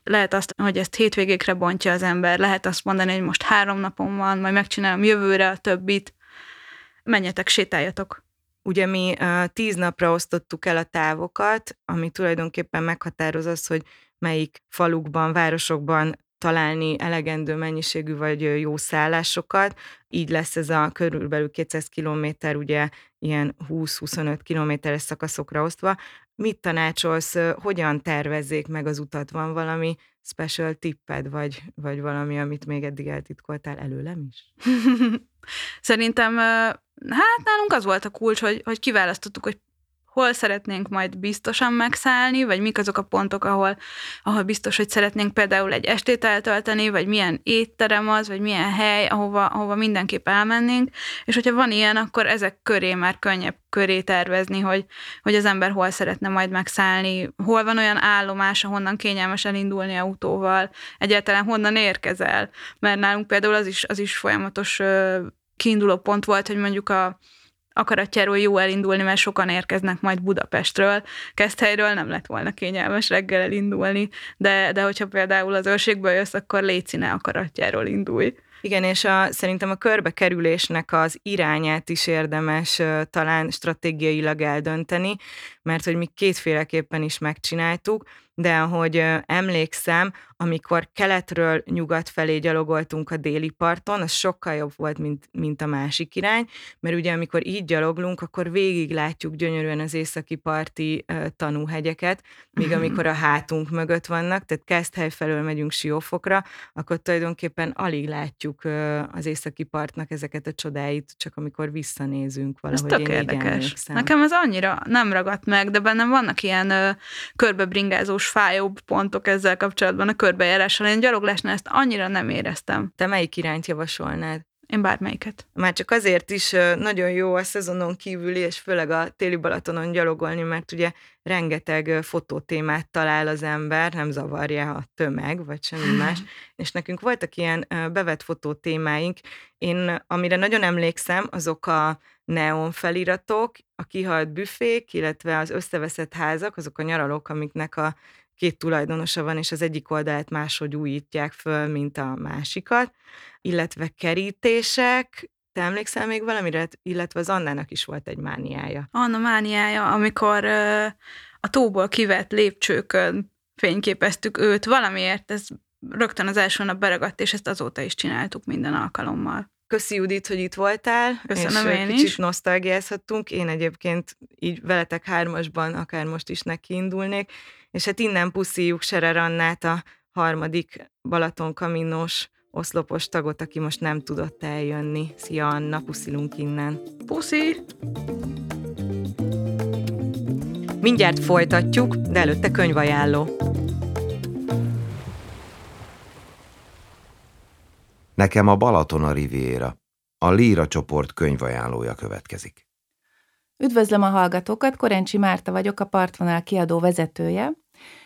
lehet azt, hogy ezt hétvégékre bontja az ember, lehet azt mondani, hogy most három napom van, majd megcsinálom jövőre a többit, menjetek, sétáljatok. Ugye mi tíz napra osztottuk el a távokat, ami tulajdonképpen meghatároz az, hogy melyik falukban, városokban találni elegendő mennyiségű vagy jó szállásokat. Így lesz ez a körülbelül 200 kilométer, ugye ilyen 20-25 kilométeres szakaszokra osztva. Mit tanácsolsz, hogyan tervezzék meg az utat? Van valami special tipped, vagy, vagy valami, amit még eddig eltitkoltál előlem is? <laughs> Szerintem, hát nálunk az volt a kulcs, hogy, hogy kiválasztottuk, hogy hol szeretnénk majd biztosan megszállni, vagy mik azok a pontok, ahol, ahol biztos, hogy szeretnénk például egy estét eltölteni, vagy milyen étterem az, vagy milyen hely, ahova, ahova mindenképp elmennénk, és hogyha van ilyen, akkor ezek köré már könnyebb köré tervezni, hogy, hogy az ember hol szeretne majd megszállni, hol van olyan állomás, ahonnan kényelmes elindulni autóval, egyáltalán honnan érkezel, mert nálunk például az is, az is folyamatos kiinduló pont volt, hogy mondjuk a akaratjáról jó elindulni, mert sokan érkeznek majd Budapestről. Keszthelyről nem lett volna kényelmes reggel elindulni, de, de hogyha például az őrségből jössz, akkor légy ne akaratjáról indulj. Igen, és a, szerintem a körbekerülésnek az irányát is érdemes talán stratégiailag eldönteni, mert hogy mi kétféleképpen is megcsináltuk de ahogy emlékszem, amikor keletről nyugat felé gyalogoltunk a déli parton, az sokkal jobb volt, mint, mint a másik irány, mert ugye amikor így gyaloglunk, akkor végig látjuk gyönyörűen az északi parti uh, tanúhegyeket, míg mhm. amikor a hátunk mögött vannak, tehát Keszthely felől megyünk Siófokra, akkor tulajdonképpen alig látjuk uh, az északi partnak ezeket a csodáit, csak amikor visszanézünk valahogy. Ez tök érdekes. Nekem ez annyira nem ragadt meg, de bennem vannak ilyen uh, körbebringázós bizonyos fájóbb pontok ezzel kapcsolatban a körbejárással. Én gyaloglásnál ezt annyira nem éreztem. Te melyik irányt javasolnád? Én bármelyiket. Már csak azért is nagyon jó a szezonon kívüli, és főleg a téli Balatonon gyalogolni, mert ugye rengeteg fotótémát talál az ember, nem zavarja a tömeg, vagy semmi más. és nekünk voltak ilyen bevett fotótémáink. Én, amire nagyon emlékszem, azok a neon feliratok, a kihalt büfék, illetve az összeveszett házak, azok a nyaralók, amiknek a két tulajdonosa van, és az egyik oldalát máshogy újítják föl, mint a másikat, illetve kerítések, te emlékszel még valamire? Illetve az Annának is volt egy mániája. Anna mániája, amikor ö, a tóból kivett lépcsőkön fényképeztük őt, valamiért ez rögtön az első nap beragadt, és ezt azóta is csináltuk minden alkalommal. Köszi Judit, hogy itt voltál. Köszönöm és én kicsit is. nosztalgiázhattunk. Én egyébként így veletek hármasban akár most is nekiindulnék. És hát innen puszíjuk Serer Annát, a harmadik Balaton kaminós oszlopos tagot, aki most nem tudott eljönni. Szia Anna, puszilunk innen. Puszi! Mindjárt folytatjuk, de előtte könyvajánló. Nekem a Balaton a Riviera. A Líra csoport könyvajánlója következik. Üdvözlöm a hallgatókat, Korencsi Márta vagyok, a Partvonal kiadó vezetője,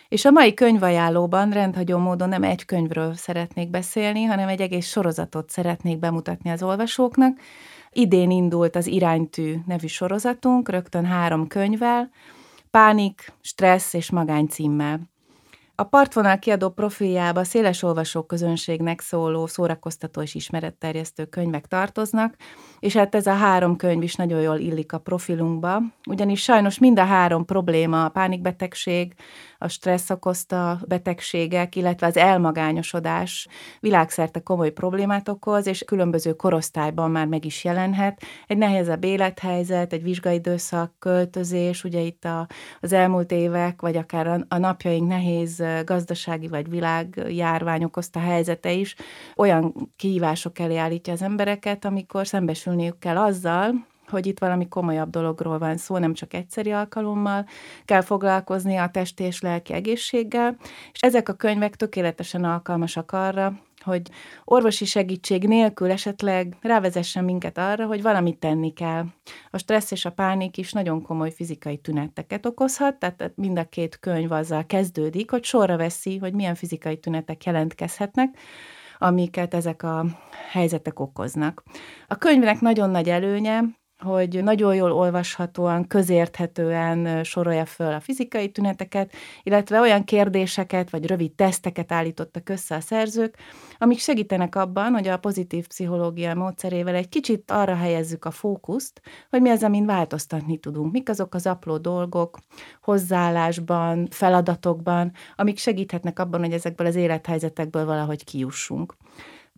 és a mai könyvajánlóban rendhagyó módon nem egy könyvről szeretnék beszélni, hanem egy egész sorozatot szeretnék bemutatni az olvasóknak. Idén indult az Iránytű nevű sorozatunk, rögtön három könyvvel, Pánik, Stressz és Magány címmel. A partvonal kiadó profiljába széles olvasóközönségnek szóló szórakoztató és ismeretterjesztő könyvek tartoznak, és hát ez a három könyv is nagyon jól illik a profilunkba, ugyanis sajnos mind a három probléma, a pánikbetegség, a stressz okozta betegségek, illetve az elmagányosodás világszerte komoly problémát okoz, és különböző korosztályban már meg is jelenhet. Egy nehezebb élethelyzet, egy vizsgaidőszak, költözés, ugye itt a, az elmúlt évek, vagy akár a, a napjaink nehéz gazdasági vagy világjárvány okozta helyzete is. Olyan kihívások elé állítja az embereket, amikor szembesülniük kell azzal, hogy itt valami komolyabb dologról van szó, nem csak egyszeri alkalommal. Kell foglalkozni a testi és lelki egészséggel, és ezek a könyvek tökéletesen alkalmasak arra, hogy orvosi segítség nélkül esetleg rávezessen minket arra, hogy valamit tenni kell. A stressz és a pánik is nagyon komoly fizikai tüneteket okozhat, tehát mind a két könyv azzal kezdődik, hogy sorra veszi, hogy milyen fizikai tünetek jelentkezhetnek, amiket ezek a helyzetek okoznak. A könyvnek nagyon nagy előnye, hogy nagyon jól olvashatóan, közérthetően sorolja föl a fizikai tüneteket, illetve olyan kérdéseket vagy rövid teszteket állítottak össze a szerzők, amik segítenek abban, hogy a pozitív pszichológia módszerével egy kicsit arra helyezzük a fókuszt, hogy mi az, amin változtatni tudunk, mik azok az apró dolgok, hozzáállásban, feladatokban, amik segíthetnek abban, hogy ezekből az élethelyzetekből valahogy kiussunk.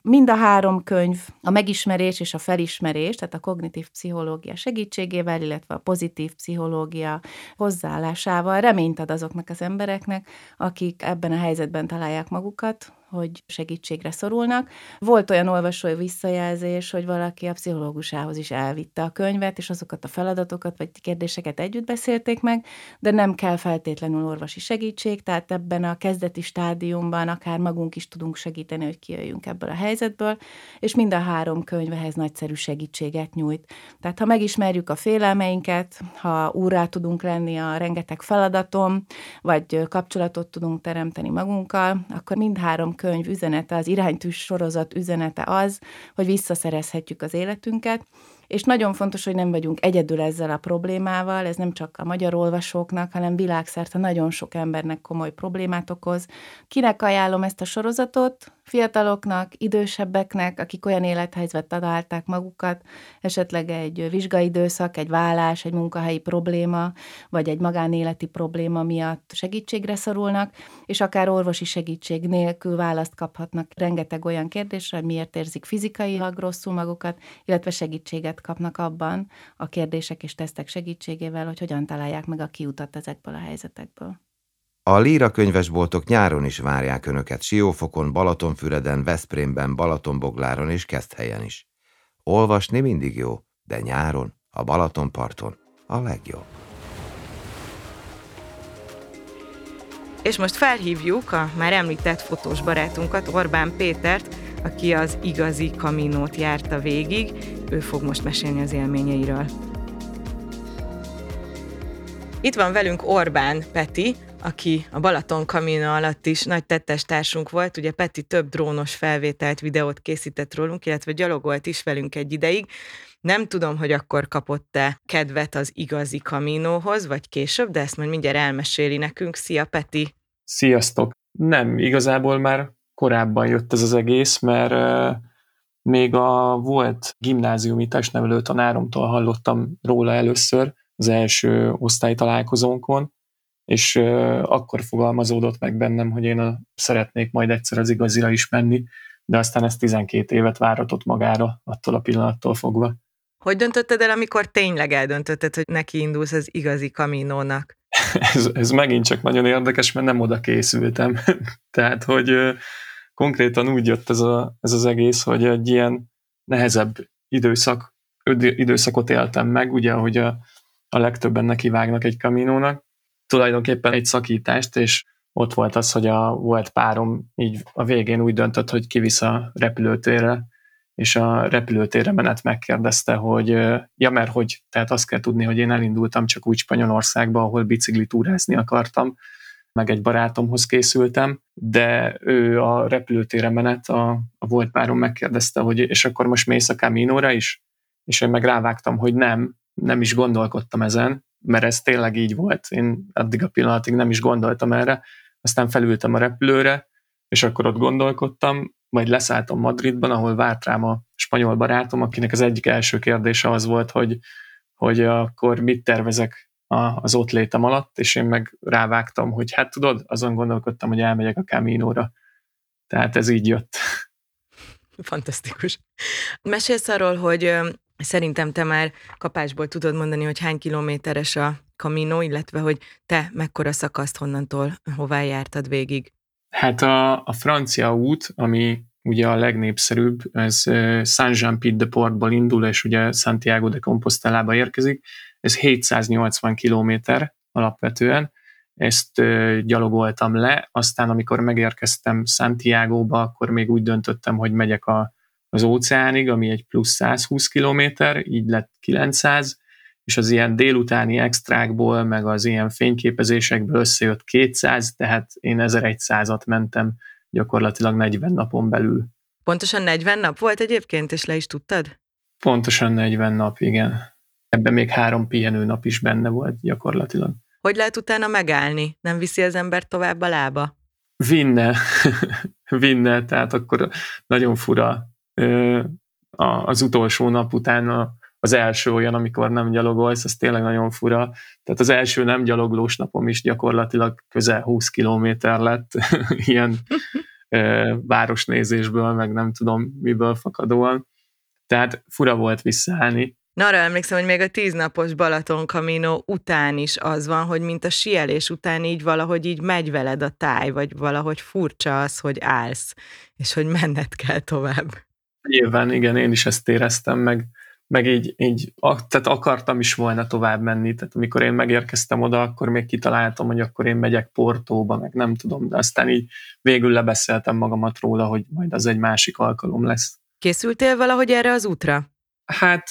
Mind a három könyv, a megismerés és a felismerés, tehát a kognitív pszichológia segítségével, illetve a pozitív pszichológia hozzáállásával reményt ad azoknak az embereknek, akik ebben a helyzetben találják magukat, hogy segítségre szorulnak. Volt olyan olvasói visszajelzés, hogy valaki a pszichológusához is elvitte a könyvet, és azokat a feladatokat vagy kérdéseket együtt beszélték meg, de nem kell feltétlenül orvosi segítség, tehát ebben a kezdeti stádiumban akár magunk is tudunk segíteni, hogy kijöjjünk ebből a helyzetből, és mind a három könyv ehhez nagyszerű segítséget nyújt. Tehát ha megismerjük a félelmeinket, ha úrrá tudunk lenni a rengeteg feladatom, vagy kapcsolatot tudunk teremteni magunkkal, akkor mind három könyv üzenete, az iránytűs sorozat üzenete az, hogy visszaszerezhetjük az életünket, és nagyon fontos, hogy nem vagyunk egyedül ezzel a problémával, ez nem csak a magyar olvasóknak, hanem világszerte nagyon sok embernek komoly problémát okoz. Kinek ajánlom ezt a sorozatot? Fiataloknak, idősebbeknek, akik olyan élethelyzetben találták magukat, esetleg egy vizsgaidőszak, egy vállás, egy munkahelyi probléma, vagy egy magánéleti probléma miatt segítségre szorulnak, és akár orvosi segítség nélkül választ kaphatnak rengeteg olyan kérdésre, hogy miért érzik fizikailag rosszul magukat, illetve segítséget kapnak abban a kérdések és tesztek segítségével, hogy hogyan találják meg a kiutat ezekből a helyzetekből. A Líra könyvesboltok nyáron is várják Önöket Siófokon, Balatonfüreden, Veszprémben, Balatonbogláron és Keszthelyen is. Olvasni mindig jó, de nyáron, a Balatonparton a legjobb. És most felhívjuk a már említett fotós barátunkat, Orbán Pétert, aki az igazi kaminót járta végig, ő fog most mesélni az élményeiről. Itt van velünk Orbán Peti, aki a Balaton Kamina alatt is nagy tettes társunk volt. Ugye Peti több drónos felvételt, videót készített rólunk, illetve gyalogolt is velünk egy ideig. Nem tudom, hogy akkor kapott-e kedvet az igazi kaminóhoz, vagy később, de ezt majd mindjárt elmeséli nekünk. Szia, Peti! Sziasztok! Nem, igazából már korábban jött ez az egész, mert még a volt gimnáziumi testnevelő tanáromtól hallottam róla először az első osztálytalálkozónkon, és akkor fogalmazódott meg bennem, hogy én a, szeretnék majd egyszer az igazira is menni, de aztán ez 12 évet váratott magára attól a pillanattól fogva. Hogy döntötted el, amikor tényleg eldöntötted, hogy neki indulsz az igazi kaminónak? <laughs> ez, ez megint csak nagyon érdekes, mert nem oda készültem. <laughs> Tehát, hogy konkrétan úgy jött ez, a, ez az egész, hogy egy ilyen nehezebb időszak, időszakot éltem meg, ugye, ahogy a, a legtöbben nekivágnak egy kaminónak, tulajdonképpen egy szakítást, és ott volt az, hogy a volt párom így a végén úgy döntött, hogy kivisz a repülőtérre, és a repülőtérre menet megkérdezte, hogy ja, mert hogy, tehát azt kell tudni, hogy én elindultam csak úgy Spanyolországba, ahol biciklitúrázni akartam, meg egy barátomhoz készültem, de ő a repülőtérre menet, a, a volt párom megkérdezte, hogy és akkor most mész a Camino-ra is? És én meg rávágtam, hogy nem, nem is gondolkodtam ezen, mert ez tényleg így volt. Én addig a pillanatig nem is gondoltam erre, aztán felültem a repülőre, és akkor ott gondolkodtam, majd leszálltam Madridban, ahol várt rám a spanyol barátom, akinek az egyik első kérdése az volt, hogy, hogy akkor mit tervezek az ott létem alatt, és én meg rávágtam, hogy hát tudod, azon gondolkodtam, hogy elmegyek a Camino-ra. Tehát ez így jött. Fantasztikus. Mesélsz arról, hogy szerintem te már kapásból tudod mondani, hogy hány kilométeres a Camino, illetve hogy te mekkora szakaszt honnantól hová jártad végig? Hát a, a francia út, ami ugye a legnépszerűbb, ez Saint-Jean-Pied-de-Portból indul, és ugye Santiago de Compostelába érkezik, ez 780 kilométer alapvetően, ezt gyalogoltam le, aztán amikor megérkeztem Santiago-ba, akkor még úgy döntöttem, hogy megyek a, az óceánig, ami egy plusz 120 kilométer, így lett 900, és az ilyen délutáni extrákból, meg az ilyen fényképezésekből összejött 200, tehát én 1100-at mentem gyakorlatilag 40 napon belül. Pontosan 40 nap volt egyébként, és le is tudtad? Pontosan 40 nap, igen. Ebben még három pihenő nap is benne volt gyakorlatilag. Hogy lehet utána megállni? Nem viszi az ember tovább a lába? Vinne, <laughs> vinne, tehát akkor nagyon fura az utolsó nap után az első olyan, amikor nem gyalogolsz, az tényleg nagyon fura. Tehát az első nem gyaloglós napom is gyakorlatilag közel 20 kilométer lett, <laughs> ilyen városnézésből, meg nem tudom miből fakadóan. Tehát fura volt visszaállni. Na, arra emlékszem, hogy még a tíznapos Balaton Camino után is az van, hogy mint a sielés után így valahogy így megy veled a táj, vagy valahogy furcsa az, hogy állsz, és hogy menned kell tovább. Nyilván, igen, én is ezt éreztem, meg, meg így, így tehát akartam is volna tovább menni, tehát amikor én megérkeztem oda, akkor még kitaláltam, hogy akkor én megyek Portóba, meg nem tudom, de aztán így végül lebeszéltem magamat róla, hogy majd az egy másik alkalom lesz. Készültél valahogy erre az útra? Hát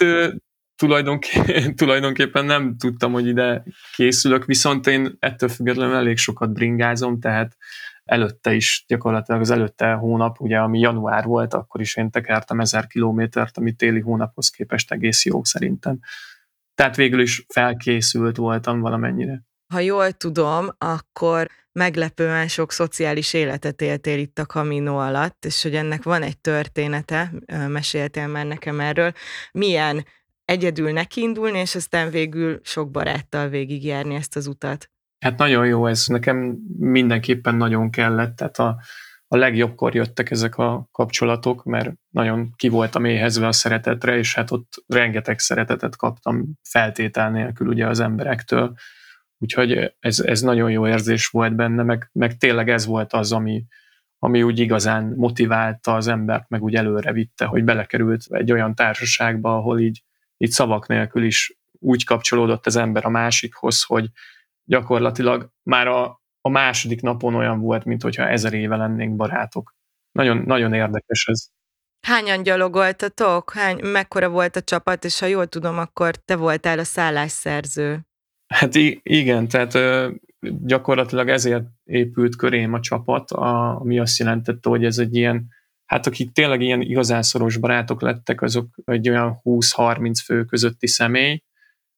tulajdonképpen, <laughs> tulajdonképpen nem tudtam, hogy ide készülök, viszont én ettől függetlenül elég sokat bringázom, tehát előtte is, gyakorlatilag az előtte hónap, ugye ami január volt, akkor is én tekertem ezer kilométert, ami téli hónaphoz képest egész jó szerintem. Tehát végül is felkészült voltam valamennyire. Ha jól tudom, akkor meglepően sok szociális életet éltél itt a Camino alatt, és hogy ennek van egy története, meséltél már nekem erről. Milyen egyedül nekiindulni, és aztán végül sok baráttal végigjárni ezt az utat? Hát nagyon jó ez, nekem mindenképpen nagyon kellett, tehát a, a legjobbkor jöttek ezek a kapcsolatok, mert nagyon ki voltam éhezve a szeretetre, és hát ott rengeteg szeretetet kaptam feltétel nélkül ugye az emberektől, úgyhogy ez, ez nagyon jó érzés volt benne, meg, meg tényleg ez volt az, ami, ami úgy igazán motiválta az embert, meg úgy előre vitte, hogy belekerült egy olyan társaságba, ahol így, így szavak nélkül is úgy kapcsolódott az ember a másikhoz, hogy, gyakorlatilag már a, a második napon olyan volt, mint hogyha ezer éve lennénk barátok. Nagyon, nagyon érdekes ez. Hányan gyalogoltatok? Hány, mekkora volt a csapat, és ha jól tudom, akkor te voltál a szállásszerző. Hát igen, tehát gyakorlatilag ezért épült körém a csapat, ami azt jelentette, hogy ez egy ilyen, hát akik tényleg ilyen igazán szoros barátok lettek, azok egy olyan 20-30 fő közötti személy, a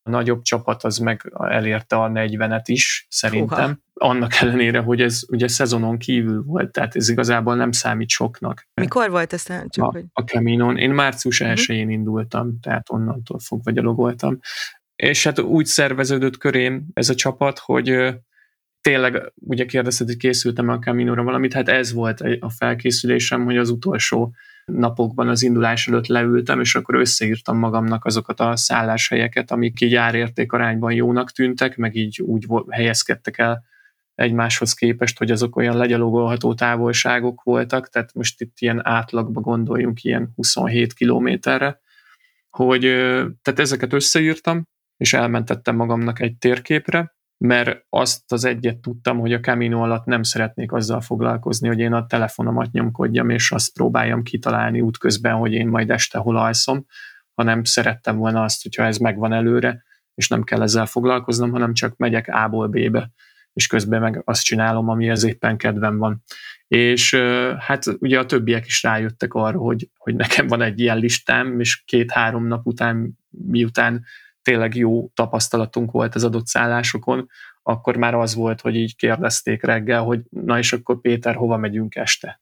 nagyobb csapat az meg elérte a 40-et is, szerintem. Uha. Annak ellenére, hogy ez ugye szezonon kívül volt, tehát ez igazából nem számít soknak. Mikor volt ez? Csak a, hogy... a Caminon. Én március 1-én uh-huh. indultam, tehát onnantól fogva gyalogoltam. És hát úgy szerveződött körém ez a csapat, hogy tényleg, ugye kérdezted, hogy készültem a Caminóra valamit, hát ez volt a felkészülésem, hogy az utolsó napokban az indulás előtt leültem, és akkor összeírtam magamnak azokat a szálláshelyeket, amik így árérték arányban jónak tűntek, meg így úgy helyezkedtek el egymáshoz képest, hogy azok olyan legyalogolható távolságok voltak, tehát most itt ilyen átlagba gondoljunk ilyen 27 kilométerre, hogy tehát ezeket összeírtam, és elmentettem magamnak egy térképre, mert azt az egyet tudtam, hogy a Camino alatt nem szeretnék azzal foglalkozni, hogy én a telefonomat nyomkodjam, és azt próbáljam kitalálni útközben, hogy én majd este hol alszom, hanem szerettem volna azt, hogyha ez megvan előre, és nem kell ezzel foglalkoznom, hanem csak megyek A-ból B-be, és közben meg azt csinálom, ami ez éppen kedvem van. És hát ugye a többiek is rájöttek arra, hogy, hogy nekem van egy ilyen listám, és két-három nap után, miután tényleg jó tapasztalatunk volt az adott szállásokon, akkor már az volt, hogy így kérdezték reggel, hogy na és akkor Péter, hova megyünk este?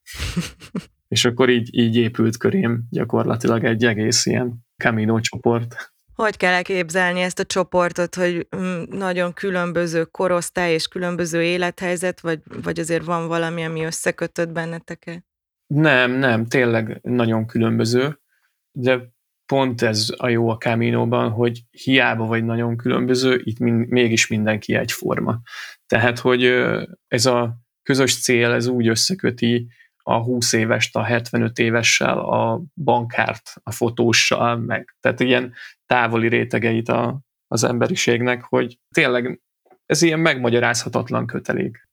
<laughs> és akkor így, így épült körém gyakorlatilag egy egész ilyen Camino csoport. Hogy kell elképzelni ezt a csoportot, hogy mm, nagyon különböző korosztály és különböző élethelyzet, vagy, vagy azért van valami, ami összekötött benneteket? Nem, nem, tényleg nagyon különböző, de pont ez a jó a Camino-ban, hogy hiába vagy nagyon különböző, itt mind, mégis mindenki egyforma. Tehát, hogy ez a közös cél, ez úgy összeköti a 20 évest a 75 évessel, a bankárt a fotóssal, meg tehát ilyen távoli rétegeit a, az emberiségnek, hogy tényleg ez ilyen megmagyarázhatatlan kötelék.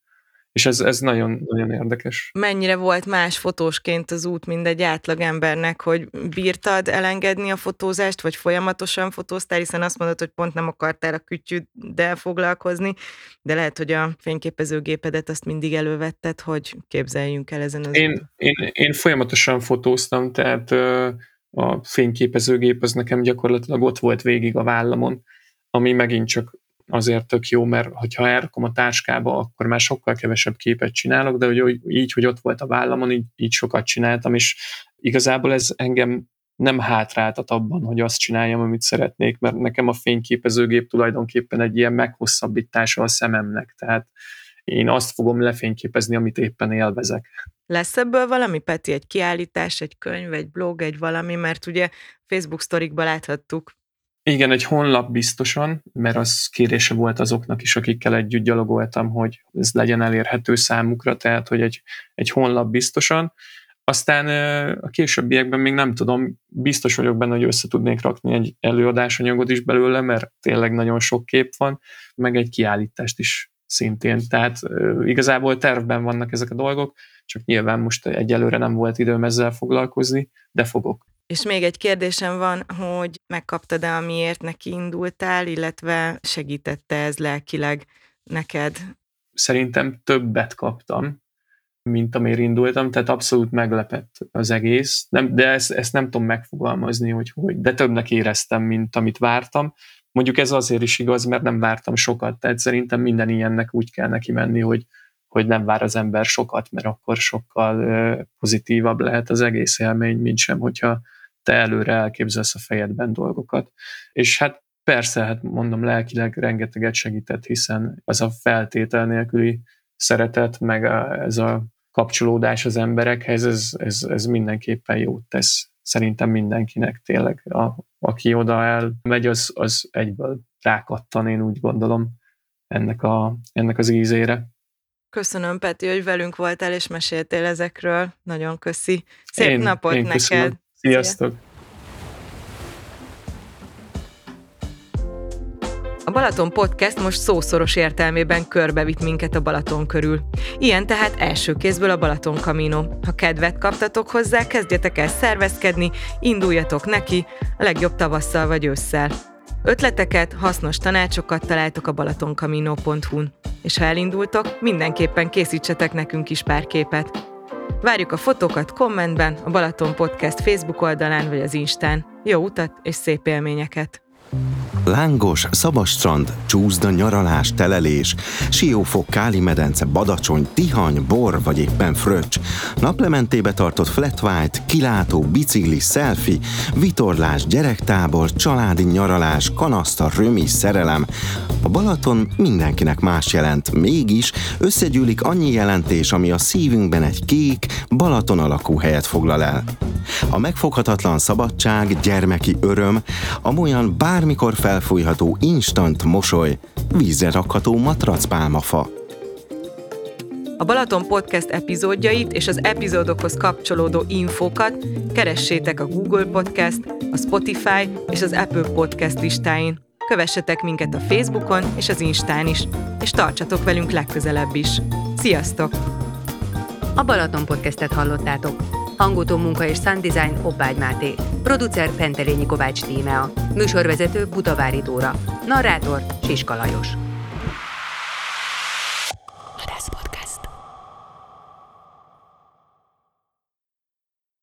És ez, ez nagyon, nagyon érdekes. Mennyire volt más fotósként az út, mint egy átlag embernek, hogy bírtad elengedni a fotózást, vagy folyamatosan fotóztál, hiszen azt mondod, hogy pont nem akartál a kütyüddel foglalkozni, de lehet, hogy a fényképezőgépedet azt mindig elővetted, hogy képzeljünk el ezen az én, én, én folyamatosan fotóztam, tehát a fényképezőgép az nekem gyakorlatilag ott volt végig a vállamon, ami megint csak azért tök jó, mert ha elrakom a táskába, akkor már sokkal kevesebb képet csinálok, de hogy így, hogy ott volt a vállamon, így, így sokat csináltam, és igazából ez engem nem hátráltat abban, hogy azt csináljam, amit szeretnék, mert nekem a fényképezőgép tulajdonképpen egy ilyen meghosszabbítása a szememnek, tehát én azt fogom lefényképezni, amit éppen élvezek. Lesz ebből valami, Peti, egy kiállítás, egy könyv, egy blog, egy valami, mert ugye Facebook sztorikban láthattuk igen, egy honlap biztosan, mert az kérése volt azoknak is, akikkel együtt gyalogoltam, hogy ez legyen elérhető számukra, tehát hogy egy, egy honlap biztosan. Aztán a későbbiekben még nem tudom, biztos vagyok benne, hogy össze tudnék rakni egy előadásanyagot is belőle, mert tényleg nagyon sok kép van, meg egy kiállítást is szintén. Tehát igazából tervben vannak ezek a dolgok, csak nyilván most egyelőre nem volt időm ezzel foglalkozni, de fogok. És még egy kérdésem van, hogy megkaptad-e, amiért neki indultál, illetve segítette ez lelkileg neked? Szerintem többet kaptam, mint amiért indultam, tehát abszolút meglepett az egész, nem, de ezt, ezt nem tudom megfogalmazni, hogy, hogy de többnek éreztem, mint amit vártam. Mondjuk ez azért is igaz, mert nem vártam sokat, tehát szerintem minden ilyennek úgy kell neki menni, hogy, hogy nem vár az ember sokat, mert akkor sokkal pozitívabb lehet az egész élmény, mint sem, hogyha te előre elképzelsz a fejedben dolgokat. És hát persze, hát mondom, lelkileg rengeteget segített, hiszen az a feltétel nélküli szeretet, meg a, ez a kapcsolódás az emberekhez, ez, ez, ez mindenképpen jót tesz szerintem mindenkinek tényleg. A, aki oda elmegy, az, az egyből rákattan, én úgy gondolom, ennek, a, ennek az ízére. Köszönöm, Peti, hogy velünk voltál, és meséltél ezekről. Nagyon köszi. Szép én, napot én neked! Köszönöm. Sziasztok! A Balaton Podcast most szószoros értelmében körbevitt minket a Balaton körül. Ilyen tehát első kézből a Balaton Camino. Ha kedvet kaptatok hozzá, kezdjetek el szervezkedni, induljatok neki, a legjobb tavasszal vagy ősszel. Ötleteket, hasznos tanácsokat találtok a balatonkamino.hu-n. És ha elindultok, mindenképpen készítsetek nekünk is pár képet. Várjuk a fotókat kommentben, a Balaton Podcast Facebook oldalán vagy az Instán. Jó utat és szép élményeket! Lángos, szabas strand, csúszda, nyaralás, telelés, siófok, káli medence, badacsony, tihany, bor vagy éppen fröccs, naplementébe tartott flat white, kilátó, bicikli, selfie, vitorlás, gyerektábor, családi nyaralás, kanaszta, römi, szerelem. A Balaton mindenkinek más jelent, mégis összegyűlik annyi jelentés, ami a szívünkben egy kék, Balaton alakú helyet foglal el. A megfoghatatlan szabadság, gyermeki öröm, amolyan bármikor felfújható instant mosoly, vízre rakható matracpálmafa. A Balaton Podcast epizódjait és az epizódokhoz kapcsolódó infókat keressétek a Google Podcast, a Spotify és az Apple Podcast listáin. Kövessetek minket a Facebookon és az Instán is, és tartsatok velünk legközelebb is. Sziasztok! A Balaton Podcastet hallottátok. Hangutó munka és sound design Obbágy Máté. Producer Pentelényi Kovács Tímea. Műsorvezető Butavári Dóra. Narrátor Siska Lajos.